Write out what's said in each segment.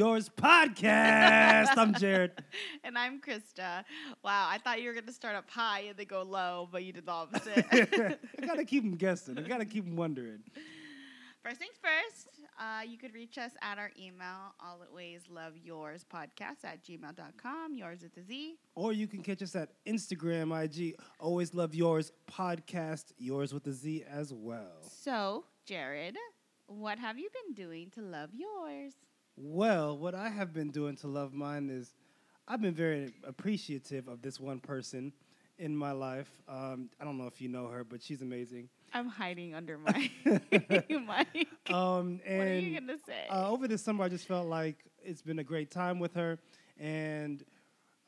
Yours podcast. I'm Jared. and I'm Krista. Wow, I thought you were going to start up high and then go low, but you did the opposite. I gotta keep them guessing. I gotta keep them wondering. First things first, uh, you could reach us at our email, always love yours podcast at gmail.com, yours with a Z. Or you can catch us at Instagram, IG, always love yours podcast, yours with a Z as well. So, Jared, what have you been doing to love yours? Well, what I have been doing to love mine is I've been very appreciative of this one person in my life. Um, I don't know if you know her, but she's amazing. I'm hiding under my mic. Um, and what are you gonna say? Uh, over the summer, I just felt like it's been a great time with her, and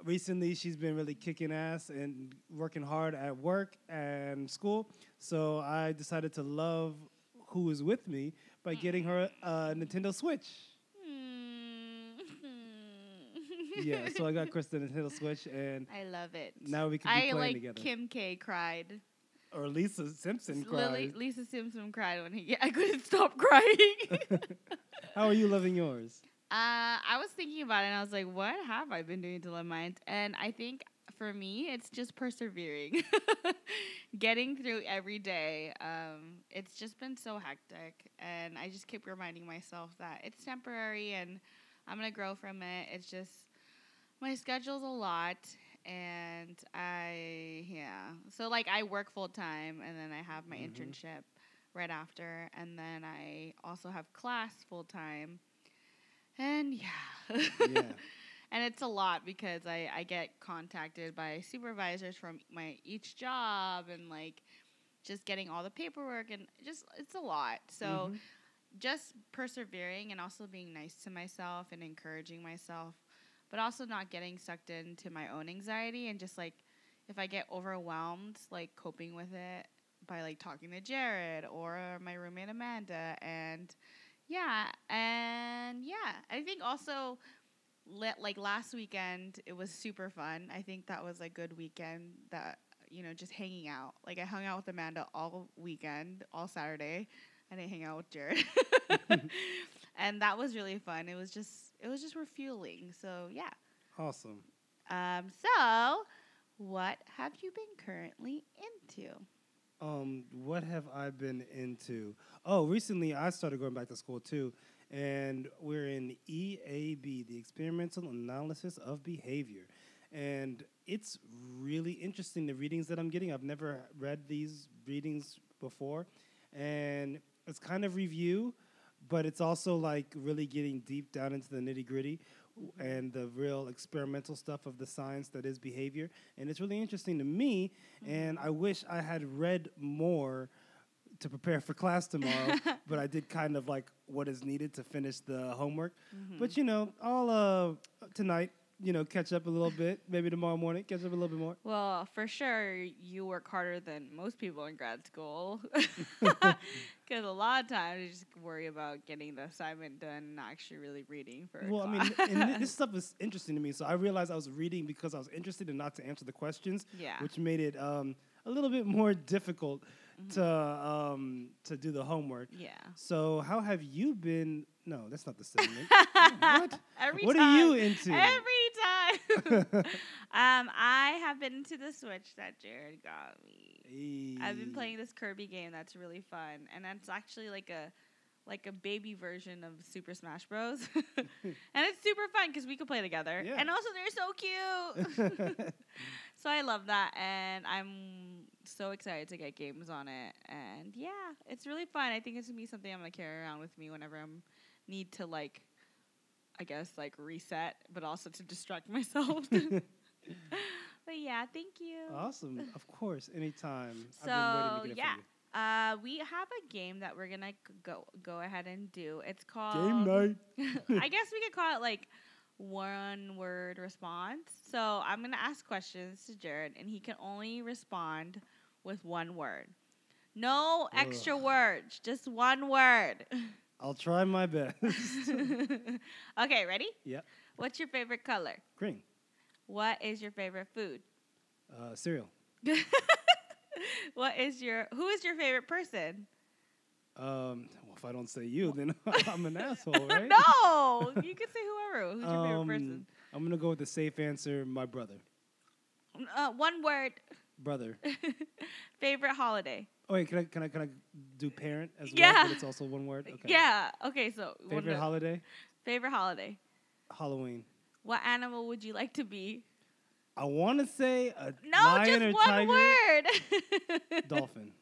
recently she's been really kicking ass and working hard at work and school. So I decided to love who is with me by getting her a Nintendo Switch. Yeah, so I got Krista a Nintendo Switch, and I love it. now we can be I playing like together. Kim K cried. or Lisa Simpson Lily. Lisa Simpson cried when he. I couldn't stop crying. How are you loving yours? Uh, I was thinking about it and I was like, what have I been doing to love mine? And I think for me, it's just persevering, getting through every day. Um, it's just been so hectic, and I just keep reminding myself that it's temporary and I'm gonna grow from it. It's just my schedule's a lot, and I yeah. So like I work full time, and then I have my Mhm. internship right after, and then I also have class full time. And yeah. Yeah. and it's a lot because I, I get contacted by supervisors from my each job and like just getting all the paperwork and just it's a lot. So Mhm. just persevering and also being nice to myself and encouraging myself, but also not getting sucked into my own anxiety and just like if I get overwhelmed, like coping with it by like talking to Jared or my roommate Amanda and yeah, and yeah, I think also let like last weekend it was super fun. I think that was a good weekend that you know just hanging out. Like I hung out with Amanda all weekend, all Saturday. I didn't hang out with Jared, and that was really fun. It was just it was just refueling. So yeah. Awesome. Um. So, what have you been currently into? Um, what have I been into? Oh, recently I started going back to school too, and we're in EAB, the Experimental Analysis of Behavior, and it's really interesting the readings that I'm getting. I've never read these readings before, and it's kind of review, but it's also like really getting deep down into the nitty gritty and the real experimental stuff of the science that is behavior. And it's really interesting to me. And I wish I had read more to prepare for class tomorrow, but I did kind of like what is needed to finish the homework. But you know, I'll uh, tonight, you know, catch up a little bit. Maybe tomorrow morning, catch up a little bit more. Well, for sure, you work harder than most people in grad school. Because a lot of times you just worry about getting the assignment done and not actually really reading for. Well, I mean, and this stuff is interesting to me. So I realized I was reading because I was interested and not to answer the questions, yeah. which made it um, a little bit more difficult Mhm. to um, to do the homework. yeah. So how have you been? No, that's not the segment. what? Every what time. are you into? Every time. um, I have been into the Switch that Jared got me. I've been playing this Kirby game that's really fun, and it's actually like a like a baby version of Super Smash Bros. and it's super fun because we can play together, Yeah. and also they're so cute. so I love that, and I'm so excited to get games on it. And yeah, it's really fun. I think it's gonna be something I'm gonna carry around with me whenever I'm need to like, I guess like reset, but also to distract myself. but yeah, thank you. awesome. Of course, anytime. I've So, been waiting to get yeah. Uh, we have a game that we're gonna go go ahead and do. It's called Game night. I guess we could call it like one word response. So I'm gonna ask questions to Jared, and he can only respond with one word. No extra Ugh. words, just one word. I'll try my best. okay, ready? Yep. What's your favorite color? Green. What is your favorite food? Uh, cereal. what is your who is your favorite person? Um, well, if I don't say you, then I'm an asshole, right? no, you can say whoever. Who's your favorite Um, person? I'm gonna go with the safe answer. My brother, Uh, one word. brother. favorite holiday. Oh wait, can I can I can I do parent as well? Yeah. But it's also one word. Okay. Yeah. Okay. So Favorite holiday? favorite holiday. Halloween. What animal would you like to be? I want to say a No, lion or just one tiger. word. Dolphin.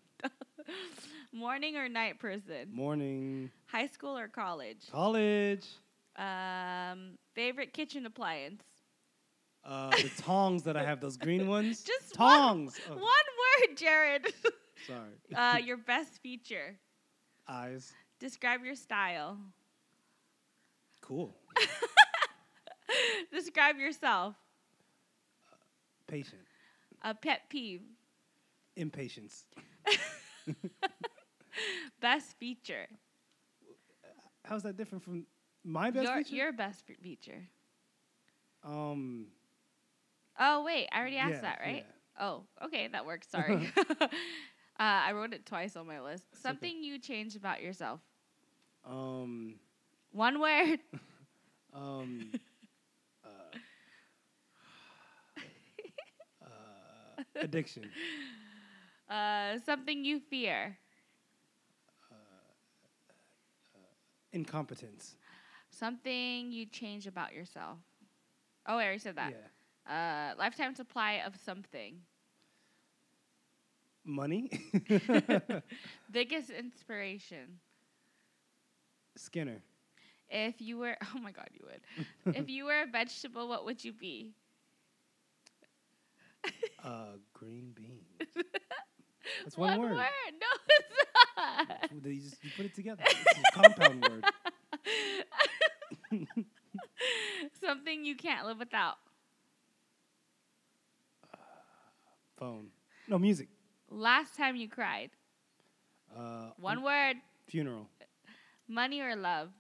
Morning or night person? Morning. High school or college? College. Um, favorite kitchen appliance? Uh, the tongs that I have, those green ones. Just one- tongs. one word, Jared. Sorry. uh, your best feature. Eyes. Describe your style. Cool. Describe yourself. Patient. A pet peeve. Impatience. Best feature. How's that different from my best your, feature? your best feature. um. Oh wait, I already asked yeah, that, right? yeah. Oh, okay, that works. Sorry. uh, I wrote it twice on my list. Something you changed about yourself. Um. One word. Um. uh, uh, addiction. Uh, something you fear. Incompetence. Something you change about yourself. Oh, I already said that. Yeah. Uh, lifetime supply of something. Money. Biggest inspiration. Skinner. If you were, oh my God, you would. if you were a vegetable, what would you be? Uh, green bean. That's one, word. No, it's not. You just you put it together. It's a compound word. Something you can't live without. Phone. No music. Last time you cried. Uh, One word. funeral. Money or love.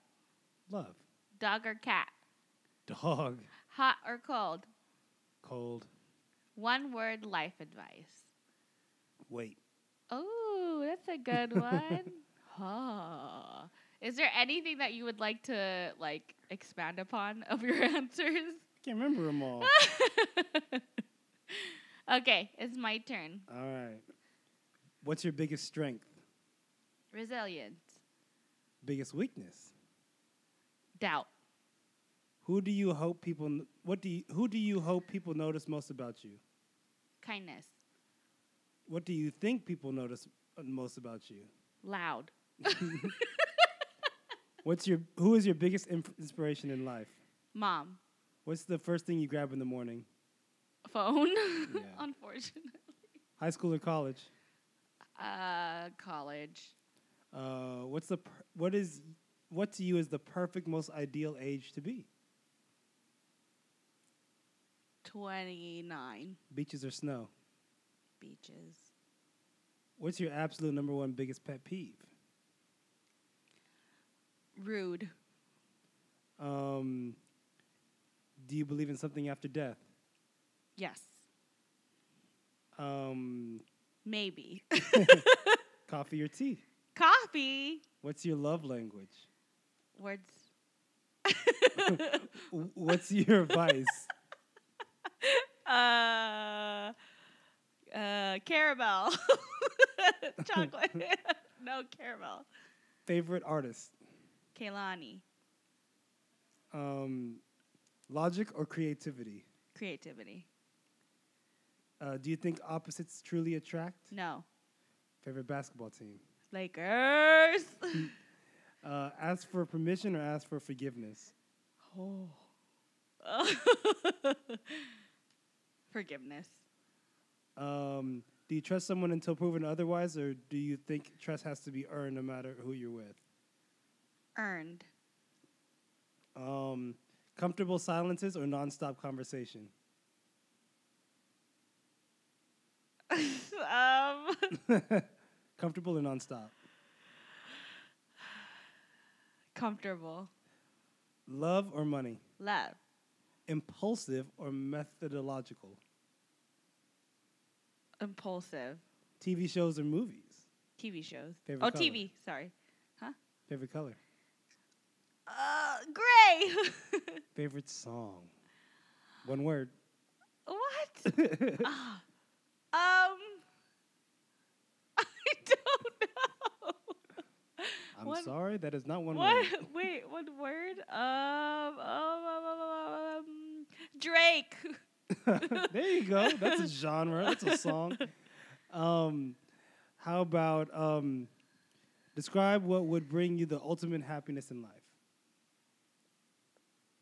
Love. Dog or cat. Dog. Hot or cold. Cold. One word life advice. Wait. Oh, that's a good one. huh. Is there anything that you would like to like expand upon of your answers? I Can't remember them all. okay, it's my turn. all right. What's your biggest strength? Resilience. Biggest weakness? Doubt. Who do you hope people? What do you? Who do you hope people notice most about you? Kindness. What do you think people notice uh, most about you? Loud. What's your? Who is your biggest inspiration in life? Mom. What's the first thing you grab in the morning? Phone. Yeah. Unfortunately. High school or college? Uh, college. Uh, what's the? Per- what is? What to you is the perfect, most ideal age to be? 29. Beaches or snow? Beaches. What's your absolute number one biggest pet peeve? Rude. Um, do you believe in something after death? Yes. Um, Maybe. coffee or tea? Coffee. What's your love language? Words. What's your advice? uh, uh, caramel. Chocolate. no caramel. Favorite artist? Kehlani. Um, logic or creativity? Creativity. Uh, do you think opposites truly attract? No. Favorite basketball team? Lakers. Uh, ask for permission or ask for forgiveness? oh. Forgiveness. Um, do you trust someone until proven otherwise, or do you think trust has to be earned no matter who you're with? Earned. Um, comfortable silences or nonstop conversation? um, comfortable or nonstop? comfortable. Love or money? Love. Impulsive or methodological? Impulsive. TV shows or movies? TV shows. Favorite oh, color? TV. Sorry. Huh? Favorite color? Uh, gray. Favorite song? One word. what? Ah. um, I don't know. I'm One- sorry, that is not one what? word. Wait, one word? Um, um, um, um, um, Drake. there you go. That's a genre. That's a song. Um, how about um, describe what would bring you the ultimate happiness in life?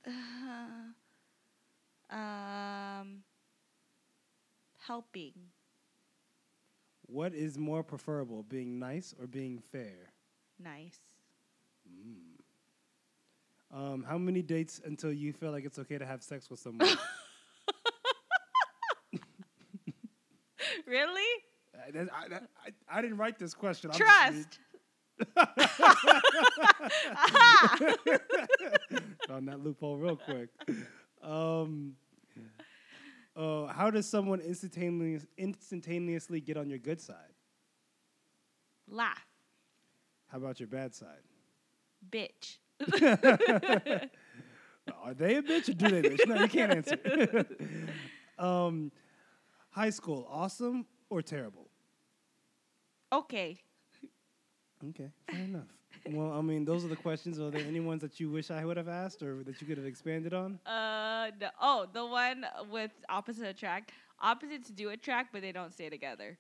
um, helping. What is more preferable, being nice or being fair? Nice. Um, how many dates until you feel like it's okay to have sex with someone? Really? I, I, I, I didn't write this question. I'm just reading- Trust. Found that loophole real quick. Um, uh, how does someone instantaneous, instantaneously get on your good side? Laugh. How about your bad side? Bitch. Are they a bitch or do they bitch? No, you can't answer. um, high school, awesome or terrible? Okay. Okay, fair enough. Well, I mean, those are the questions. Are there any ones that you wish I would have asked or that you could have expanded on? Uh, no. oh, the one with opposite attract. Opposites do attract, but they don't stay together.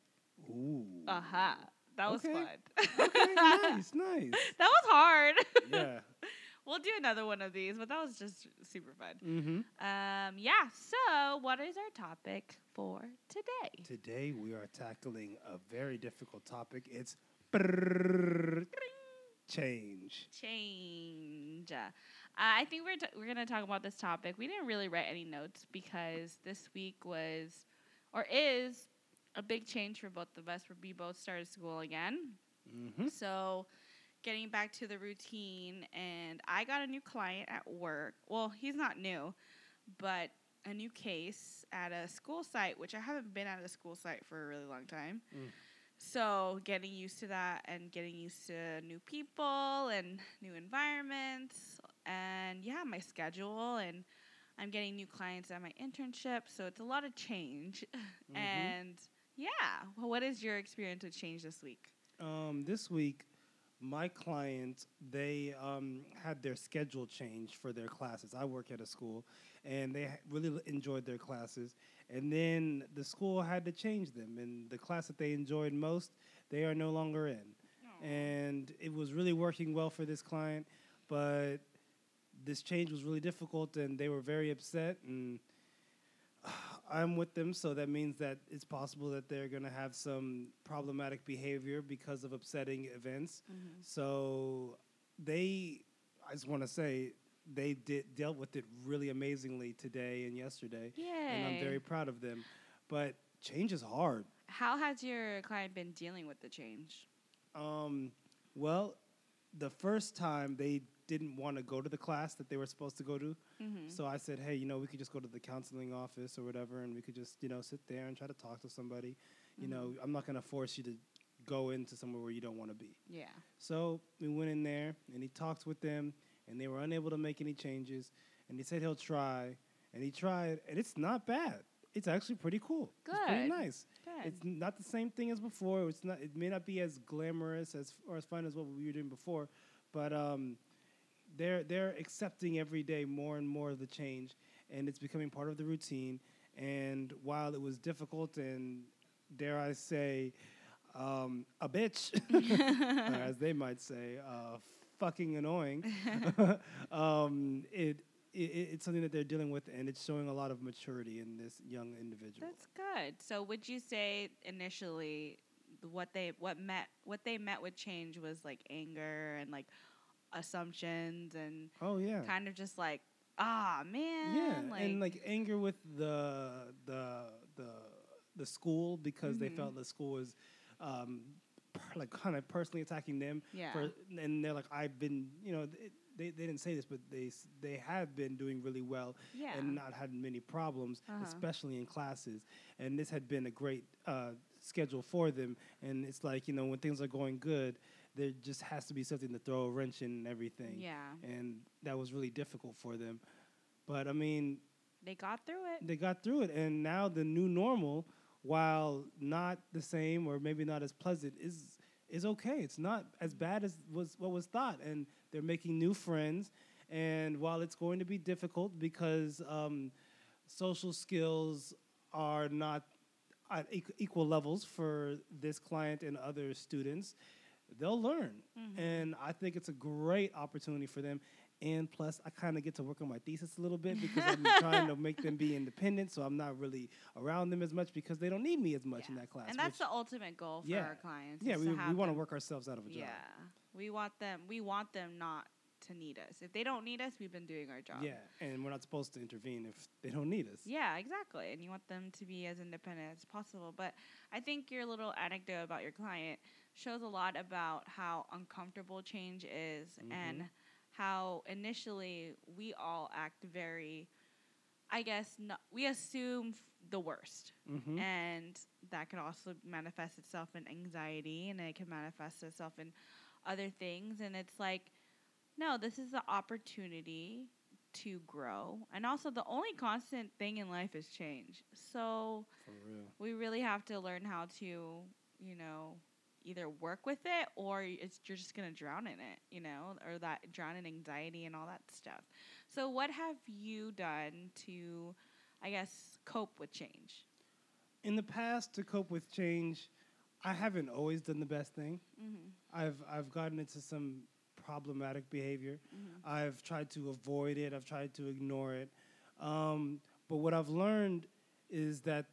Ooh. Aha. That was Okay. fun. Okay, nice, nice. That was hard. Yeah. we'll do another one of these, but that was just super fun. Mm-hmm. Um, yeah. So, what is our topic for today? Today we are tackling a very difficult topic. It's change. Change. Uh, I think we're t- we're gonna talk about this topic. We didn't really write any notes because this week was or is a big change for both of us. We both started school again. Mm-hmm. So, getting back to the routine, and I got a new client at work. Well, he's not new, but a new case at a school site, which I haven't been at a school site for a really long time. Mm. So, getting used to that and getting used to new people and new environments, and yeah, my schedule, and I'm getting new clients at my internship. So, it's a lot of change. Mm-hmm. And yeah, well, what is your experience with change this week? Um, this week, my client they um, had their schedule changed for their classes. I work at a school, and they really enjoyed their classes. And then the school had to change them, and the class that they enjoyed most, they are no longer in. And it was really working well for this client, but this change was really difficult, and they were very upset. And I'm with them, so that means that it's possible that they're going to have some problematic behavior because of upsetting events. So they, I just want to say, they did dealt with it really amazingly today and yesterday, and I'm very proud of them. But change is hard. How has your client been dealing with the change? Um, well, the first time they didn't want to go to the class that they were supposed to go to, Mm-hmm. so I said, hey, you know, we could just go to the counseling office or whatever, and we could just, you know, sit there and try to talk to somebody. You know, I'm not going to force you to go into somewhere where you don't want to be. Yeah. So we went in there, and he talked with them, and they were unable to make any changes. And he said he'll try, and he tried, and it's not bad. It's actually pretty cool. It's pretty Good. nice. Good. It's not the same thing as before. It's not. It may not be as glamorous as or as fun as what we were doing before, but um, they're they're accepting every day more and more of the change, and it's becoming part of the routine. And while it was difficult and dare I say, um, a bitch, or as they might say, uh, fucking annoying, um, it, it it's something that they're dealing with, and it's showing a lot of maturity in this young individual. That's good. So would you say initially what they what met what they met with change was like anger and like assumptions and oh yeah. kind of just like ah man Yeah, like, and like anger with the the the the school because they Mhm. felt the school was um, per- like kind of personally attacking them. yeah For, and they're like, I've been, you know, they, they, they didn't say this, but they they have been doing really well yeah and not had many problems, Uh-huh. especially in classes. And this had been a great uh, schedule for them. And it's like, you know, when things are going good, there just has to be something to throw a wrench in and everything. Yeah. And that was really difficult for them. But I mean, They got through it. they got through it and now the new normal while not the same or maybe not as pleasant is is okay it's not as bad as was what was thought and they're making new friends and while it's going to be difficult because um, social skills are not at equal levels for this client and other students they'll learn Mhm. and i think it's a great opportunity for them and plus i kind of get to work on my thesis a little bit because i'm trying to make them be independent so i'm not really around them as much because they don't need me as much in that class and that's the ultimate goal for Yeah. our clients. yeah we, we want to work ourselves out of a job Yeah, we want them. We want them not to need us. If they don't need us, we've been doing our job. yeah and we're not supposed to intervene if they don't need us Yeah, exactly. And you want them to be as independent as possible. But I think your little anecdote about your client shows a lot about how uncomfortable change is Mhm. and how initially we all act very, I guess, no, we assume f- the worst. mm-hmm. And that can also manifest itself in anxiety and it can manifest itself in other things. And it's like, no, this is the opportunity to grow. And also, the only constant thing in life is change. So real we really have to learn how to, you know, either work with it or it's, you're just going to drown in it, you know, or that drown in anxiety and all that stuff. So, what have you done to, I guess, cope with change? in the past to cope with change i haven't always done the best thing Mm-hmm. i've i've gotten into some problematic behavior Mm-hmm. I've tried to avoid it. I've tried to ignore it. Um, but what I've learned is that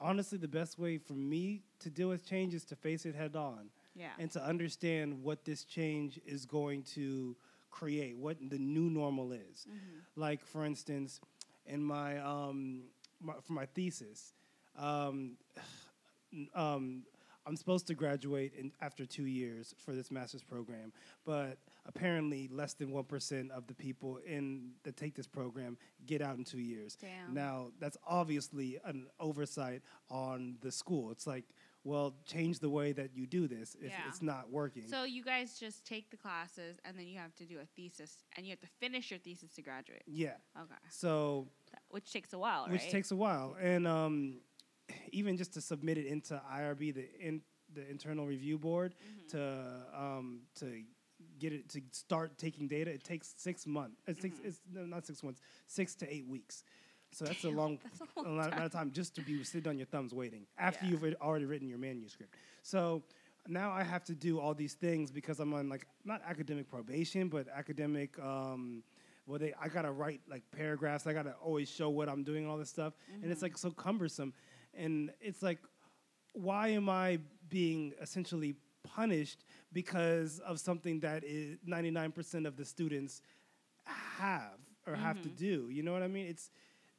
honestly, the best way for me to deal with change is to face it head on Yeah. and to understand what this change is going to create, what the new normal is. Mm-hmm. Like, for instance, in my, um, my for my thesis, um, um, I'm supposed to graduate in, after two years for this master's program, but apparently less than one percent of the people in that take this program get out in two years. Damn. Now that's obviously an oversight on the school. It's like, well, change the way that you do this if Yeah. it's not working. So you guys just take the classes and then you have to do a thesis and you have to finish your thesis to graduate. yeah. Okay. So which takes a while, which right? takes a while, and um, even just to submit it into IRB, the in, the internal review board, Mhm. to um, to get it to start taking data, it takes six months. It takes Mhm. it's no, not six months, six to eight weeks. So that's Damn, a long, that's a a lot, time. lot of time just to be sitting on your thumbs waiting after Yeah. you've already- written your manuscript. So now I have to do all these things because I'm on like not academic probation, but academic. Um, well, they I gotta write like paragraphs. I gotta always show what I'm doing, all this stuff, and it's Mhm. like so cumbersome. And it's like, why am I being essentially punished because of something that is 99% of the students have or have to Mhm. do? You know what I mean? It's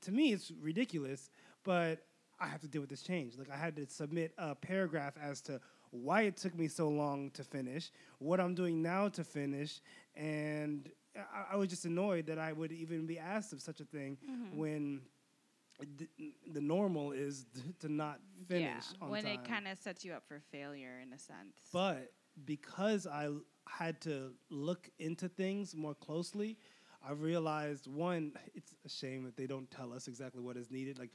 to me, it's ridiculous, but I have to deal with this change. Like I had to submit a paragraph as to why it took me so long to finish, what I'm doing now to finish, and I, I was just annoyed that I would even be asked of such a thing Mhm. when the, the normal is to not finish yeah, when time. it kind of sets you up for failure in a sense. But because i had to look into things more closely, I realized one, it's a shame that they don't tell us exactly what is needed. Like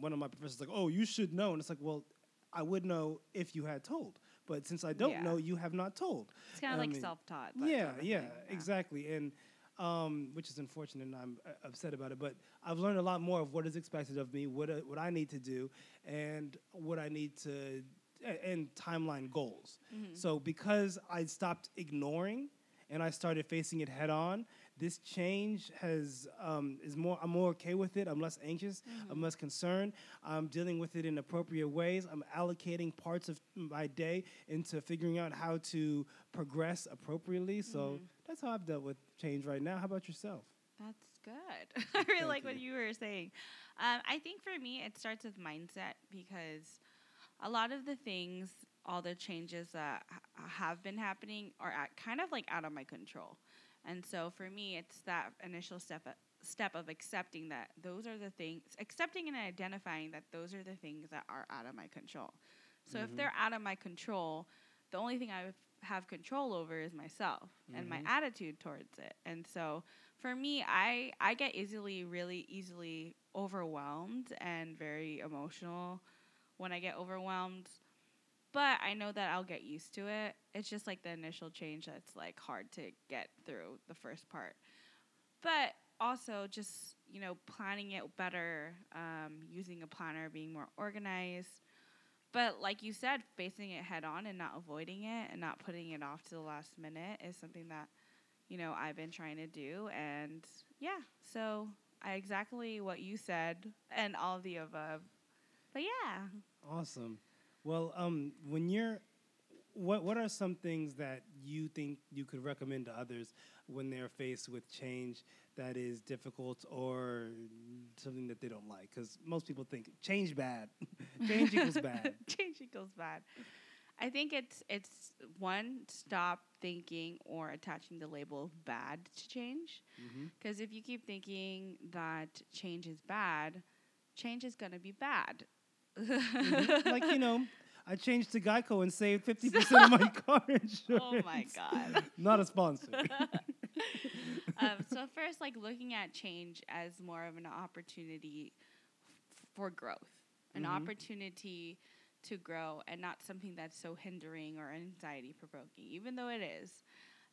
one of my professors, like, "Oh, you should know," and it's like, "Well, I would know if you had told, but since I don't Yeah. know, you have not told." it's kind of I like mean, self-taught. yeah, yeah, thing, exactly, and um, which is unfortunate, and I'm uh, upset about it. But I've learned a lot more of what is expected of me, what uh, what I need to do, and what I need to, a- and timeline goals. Mhm. So because I stopped ignoring and I started facing it head on, this change has um, is more. I'm more okay with it. I'm less anxious. I'm Mhm. less concerned. I'm dealing with it in appropriate ways. I'm allocating parts of my day into figuring out how to progress appropriately. So Mhm. that's how I've dealt with change right now. How about yourself? That's good. I really Thank like what you. you were saying. Um, I think for me, it starts with mindset because a lot of the things, all the changes that ha- have been happening are at, kind of like out of my control. And so for me, it's that initial step step of accepting that those are the things, accepting and identifying that those are the things that are out of my control. So if Mhm. they're out of my control, the only thing I have control over is myself and my Mhm. attitude towards it. And so for me, I I get easily really easily overwhelmed and very emotional when I get overwhelmed. But I know that I'll get used to it. It's just like the initial change that's like hard to get through the first part. But also just, you know, planning it better, um, using a planner, being more organized. But like you said, facing it head on and not avoiding it and not putting it off to the last minute is something that, you know, I've been trying to do. And yeah, so I exactly what you said and all the above. But yeah. Awesome. Well, um, when you're, what what are some things that you think you could recommend to others when they're faced with change that is difficult or something that they don't like? Because most people think change bad, change equals bad. change equals bad. I think it's it's one stop thinking or attaching the label of bad to change. Because if you keep thinking that change is bad, change is gonna be bad. Mhm. like you know, I changed to Geico and saved fifty percent of my car insurance. Oh my god. Not a sponsor. um, so first, like looking at change as more of an opportunity f- for growth, an Mhm. opportunity to grow, and not something that's so hindering or anxiety provoking, even though it is.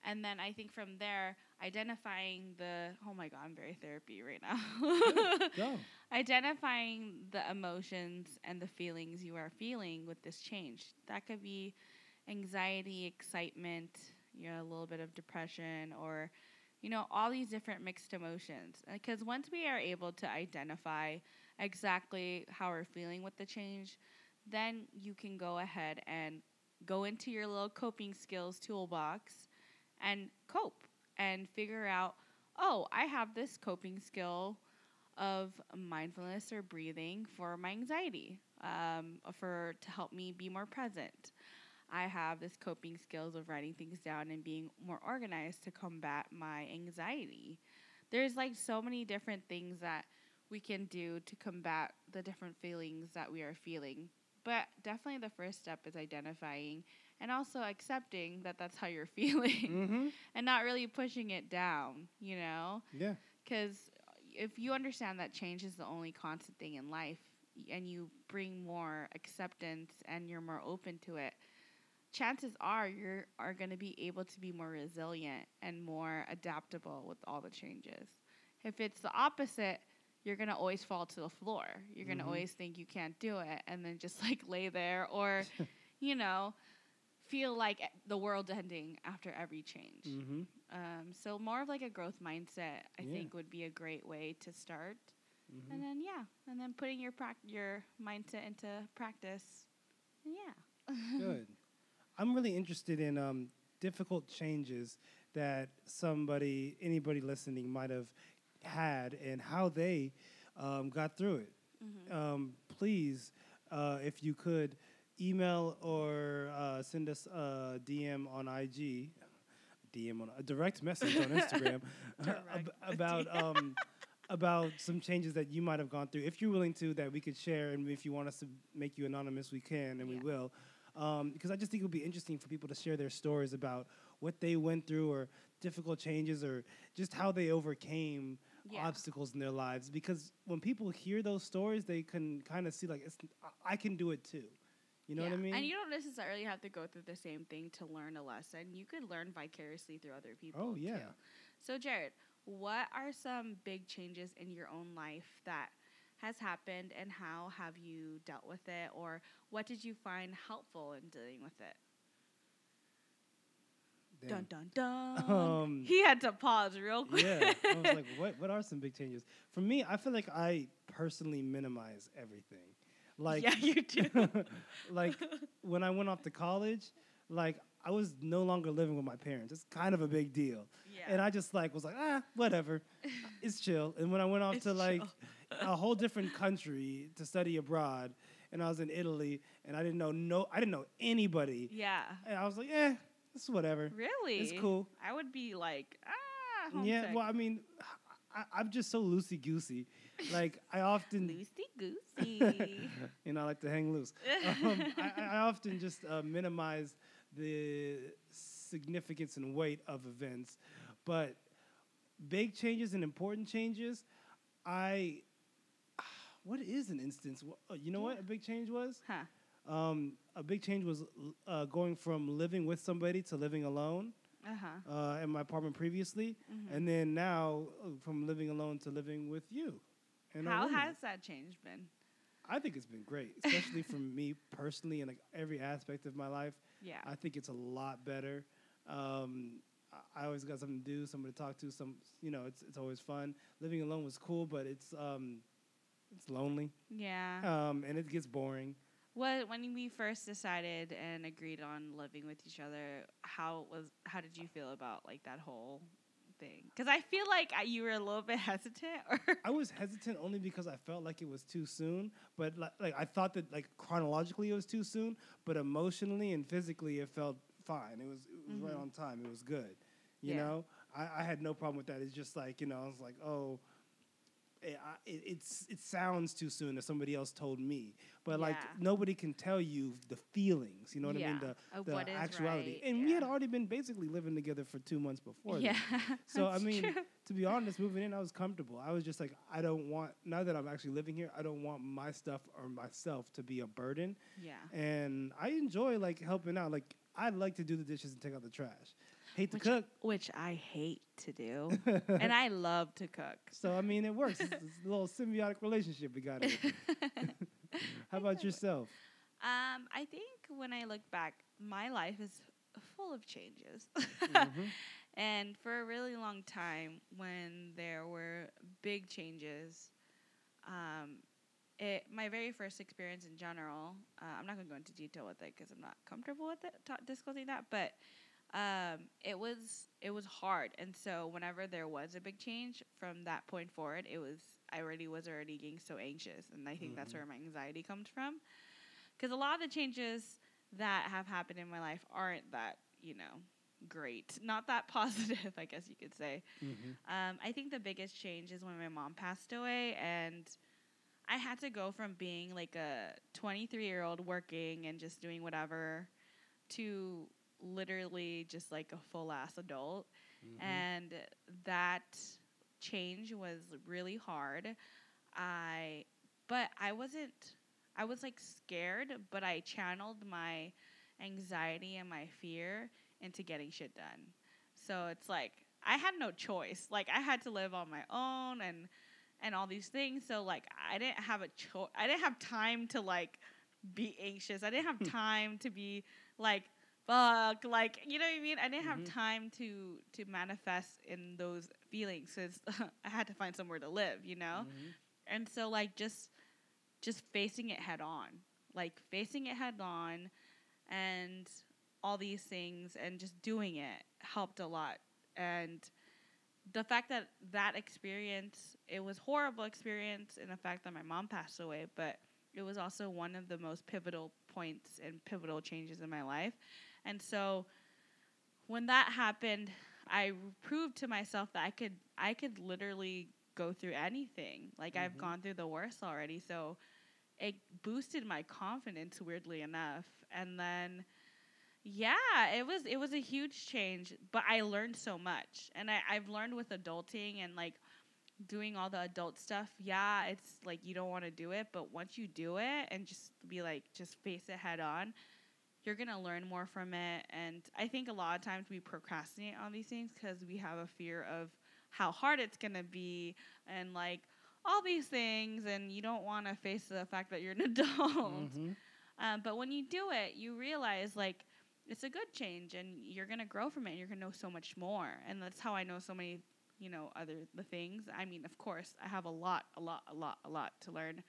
And then I think from there, identifying the oh my god, I'm very therapy right now. Go. identifying the emotions and the feelings you are feeling with this change. That could be anxiety, excitement, you know, a little bit of depression, or, you know, all these different mixed emotions. Uh, because once we are able to identify exactly how we're feeling with the change, then you can go ahead and go into your little coping skills toolbox and cope and figure out, oh, I have this coping skill of mindfulness or breathing for my anxiety, um, for to help me be more present. I have this coping skills of writing things down and being more organized to combat my anxiety. There's like so many different things that we can do to combat the different feelings that we are feeling. But definitely the first step is identifying and also accepting that that's how you're feeling hmm and not really pushing it down, you know? Yeah. Because if you understand that change is the only constant thing in life and you bring more acceptance and you're more open to it, chances are you are going to be able to be more resilient and more adaptable with all the changes. If it's the opposite, you're going to always fall to the floor. You're going to Mhm. always think you can't do it and then just like lay there or, you know, feel like the world's ending after every change. hmm Um, so more of like a growth mindset, I Yeah. think, would be a great way to start. hmm And then yeah, and then putting your prac- your mindset into practice. Yeah. Good. I'm really interested in um, difficult changes that somebody, anybody listening, might have had and how they um, got through it. Mhm. Um, please, uh, if you could, email or uh, send us a DM on IG, DM on a direct message on Instagram ab- about um, about some changes that you might have gone through. If you're willing to, that we could share, and if you want us to make you anonymous, we can, and we Yeah. will. Um, because I just think it would be interesting for people to share their stories about what they went through or difficult changes or just how they overcame Yeah. obstacles in their lives. Because when people hear those stories, they can kind of see like it's, I can do it too. You know what I mean? And you don't necessarily have to go through the same thing to learn a lesson. You could learn vicariously through other people. Oh, yeah. too. So Jared, what are some big changes in your own life that has happened and how have you dealt with it or what did you find helpful in dealing with it? Damn. Dun dun dun. Um, he had to pause real quick. yeah, I was like, what? What are some big changes for me? I feel like I personally minimize everything. Like, yeah, you do. like when I went off to college, like I was no longer living with my parents. It's kind of a big deal, yeah. and I just like was like, ah, whatever, it's chill. And when I went off It's to like a whole different country to study abroad, and I was in Italy, and I didn't know no, I didn't know anybody, yeah. and I was like, eh, it's whatever. Really? It's cool. I would be like, ah, Yeah, well, I mean, I, I'm just so loosey goosey. Like I often, Loosey goosey. you know, I like to hang loose. Um, I, I often just uh, minimize the significance and weight of events. But big changes and important changes, I. What is an instance? Uh, You know what a big change was? Huh. Um, a big change was uh, going from living with somebody to living alone Uh-huh. uh, in my apartment previously, Mhm. and then now uh, from living alone to living with you. And How has that change been? I think it's been great, especially for me personally, in like every aspect of my life. Yeah. I think it's a lot better. Um, I- always got something to do, somebody to talk to. Some, you know, it's it's always fun. Living alone was cool, but it's um, it's lonely, yeah. um, and it gets boring. What when we first decided and agreed on living with each other, how was how did you feel about like that whole thing? Because I feel like I, you were a little bit hesitant. Or I was hesitant only because I felt like it was too soon. But like, like I thought that like chronologically it was too soon, but emotionally and physically it felt fine. It was it was right Mhm. on time. It was good. You Yeah. know, I, I had no problem with that. It's just like you know, I was like, oh. Eh, it, it, it's it sounds too soon if somebody else told me, but like nobody can tell you the feelings. You know what I mean? Yeah, The the actuality. right, And we had already been basically living together for two months before. yeah. So I mean, true. to be honest, moving in, I was comfortable. I was just like, I don't want now that I'm actually living here, I don't want my stuff or myself to be a burden. yeah. And I enjoy like helping out. Like I like to do the dishes and take out the trash. Hate to Which- cook. Which I hate to do, and I love to cook. so I mean, it works. It's, it's a little symbiotic relationship we got. Here. How about yourself? Um, I think when I look back, my life is full of changes. Mhm. And for a really long time, when there were big changes, um, it, my very first experience in general, uh, I'm not going to go into detail with it because I'm not comfortable with it, ta- disclosing that, but um, it was it was hard. And so whenever there was a big change from that point forward, it was I already was already getting so anxious, and I think that's Mhm. where my anxiety comes from. Because a lot of the changes that have happened in my life aren't that you know great, not that positive, I guess you could say. Mhm. Um, I think the biggest change is when my mom passed away, and I had to go from being like a 23 year old working and just doing whatever to literally just like a full ass adult. Mhm. And that change was really hard. I, but I wasn't, I was like scared, but I channeled my anxiety and my fear into getting shit done. So it's like I had no choice. Like I had to live on my own and and all these things. So like I didn't have a choice. I didn't have time to like be anxious. I didn't have time to be like fuck like you know what I mean? I didn't have Mhm. time to to manifest in those feelings cuz I had to find somewhere to live, you know? Mhm. And so like just just facing it head on. Like facing it head on and all these things and just doing it helped a lot. And the fact that that experience, it was horrible experience and the fact that my mom passed away, but it was also one of the most pivotal points and pivotal changes in my life. And so when that happened, I proved to myself that I could I could literally go through anything. Like I've Mhm. gone through the worst already, so it boosted my confidence weirdly enough. And then yeah, it was it was a huge change, but I learned so much. And I, I've learned with adulting and like doing all the adult stuff, yeah, it's like you don't want to do it, but once you do it and just be like just face it head on, you're going to learn more from it. And I think a lot of times we procrastinate on these things because we have a fear of how hard it's going to be and like all these things and you don't want to face the fact that you're an adult. Mhm. Um, but when you do it, you realize like it's a good change, and you're gonna grow from it. and You're gonna know so much more, and that's how I know so many, you know, other the things. I mean, of course, I have a lot, a lot, a lot, a lot to learn,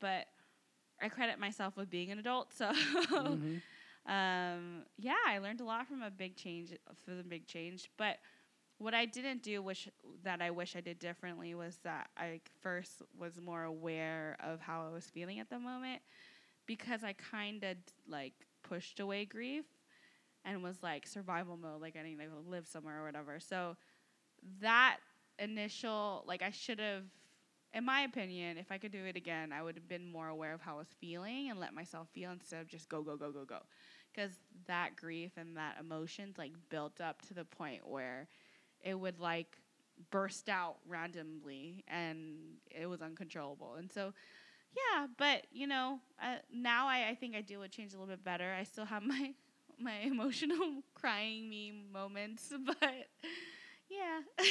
but I credit myself with being an adult. So, Mhm. um, yeah, I learned a lot from a big change for the big change. But what I didn't do, which that I wish I did differently, was that I first was more aware of how I was feeling at the moment, because I kind of like pushed away grief and was like survival mode, like I need to live somewhere or whatever. So that initial, like I should have. In my opinion, if I could do it again, I would have been more aware of how I was feeling and let myself feel instead of just go, go, go, go, go. Because that grief and that emotions like built up to the point where it would like burst out randomly and it was uncontrollable. And so, yeah, but you know, uh, now I, I think I deal with change a little bit better. I still have my my emotional crying me moments, but yeah.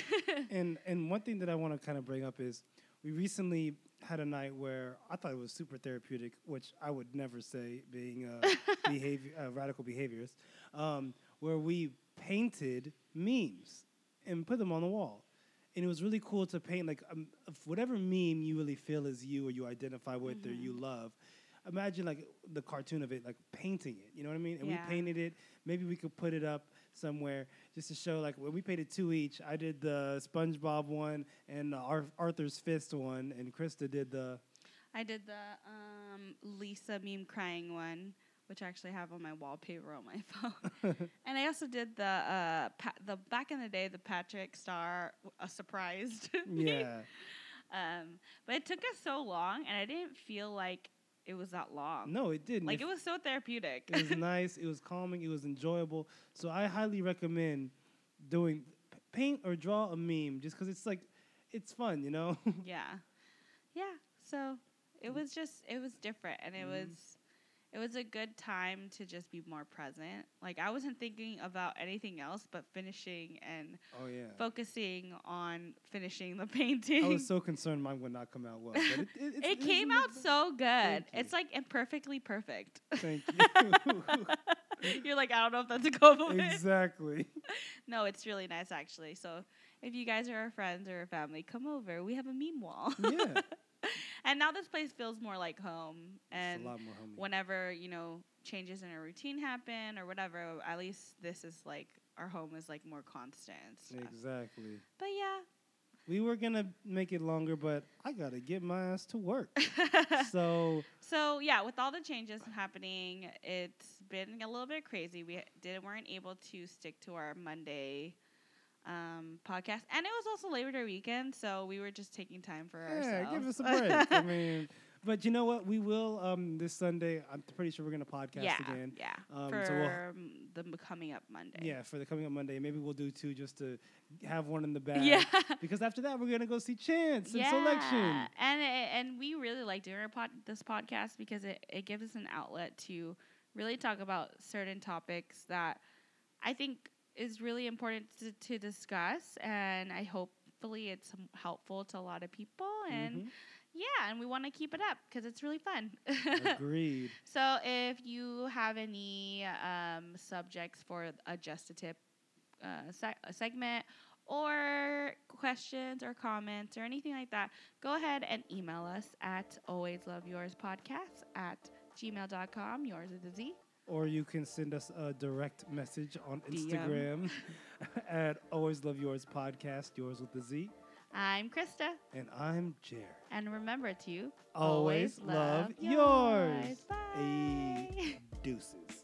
and and one thing that I want to kind of bring up is we recently had a night where I thought it was super therapeutic, which I would never say being a behavior uh, radical behaviorist, um, where we painted memes and put them on the wall. And it was really cool to paint like um, whatever meme you really feel is you or you identify with mm-hmm. or you love. Imagine like the cartoon of it, like painting it. You know what I mean? And yeah. we painted it. Maybe we could put it up somewhere just to show like when we paid it two each. I did the SpongeBob one and the Arthur's Fist one, and Krista did the. I did the um, Lisa meme crying one, which I actually have on my wallpaper on my phone. and I also did the uh, pa- the back in the day the Patrick Star a surprised. yeah. Um, but it took us so long, and I didn't feel like it was that long. No, it didn't. Like it, it was so therapeutic. it was nice. It was calming. It was enjoyable. So I highly recommend doing paint or draw a meme just because it's like it's fun, you know. yeah, yeah. So it was just it was different, and it mm. was it was a good time to just be more present. Like I wasn't thinking about anything else but finishing and oh yeah, focusing on finishing the painting. I was so concerned mine would not come out well, but it, it, it came out so good. It's like imperfectly perfect. Thank you. You're like I don't know if that's a compliment. Exactly. no, it's really nice actually. So if you guys are our friends or a family, come over. We have a meme wall. Yeah and now this place feels more like home. And whenever you know changes in a routine happen or whatever, at least this is like our home is like more constant. Exactly. But yeah. We were gonna make it longer, but I gotta get my ass to work. so. So yeah, with all the changes happening, it's been a little bit crazy. We didn't weren't able to stick to our Monday um, podcast, and it was also Labor Day weekend, so we were just taking time for yeah, ourselves. Yeah, give us a break. I mean, but you know what? We will um, this Sunday. I'm pretty sure we're gonna podcast yeah, again. Yeah, um, for so we'll, the coming up Monday. Yeah, for the coming up Monday. Maybe we'll do two just to have one in the bag. Yeah, because after that we're gonna go see Chance yeah. and Selection. And and we really like doing our pod, this podcast because it it gives us an outlet to really talk about certain topics that I think is really important to, to discuss, and I hopefully it's helpful to a lot of people. And mm-hmm. yeah, and we want to keep it up because it's really fun. Agreed. So if you have any um, subjects for a just a tip uh, se- a segment or questions or comments or anything like that, go ahead and email us at always love yours podcast at gmail.com. Yours is a Z or you can send us a direct message on Instagram at Always Love Yours Podcast, yours with the Z. I'm Krista. And I'm Jer. And remember to always, always love, love, yours. yours. Bye. deuces.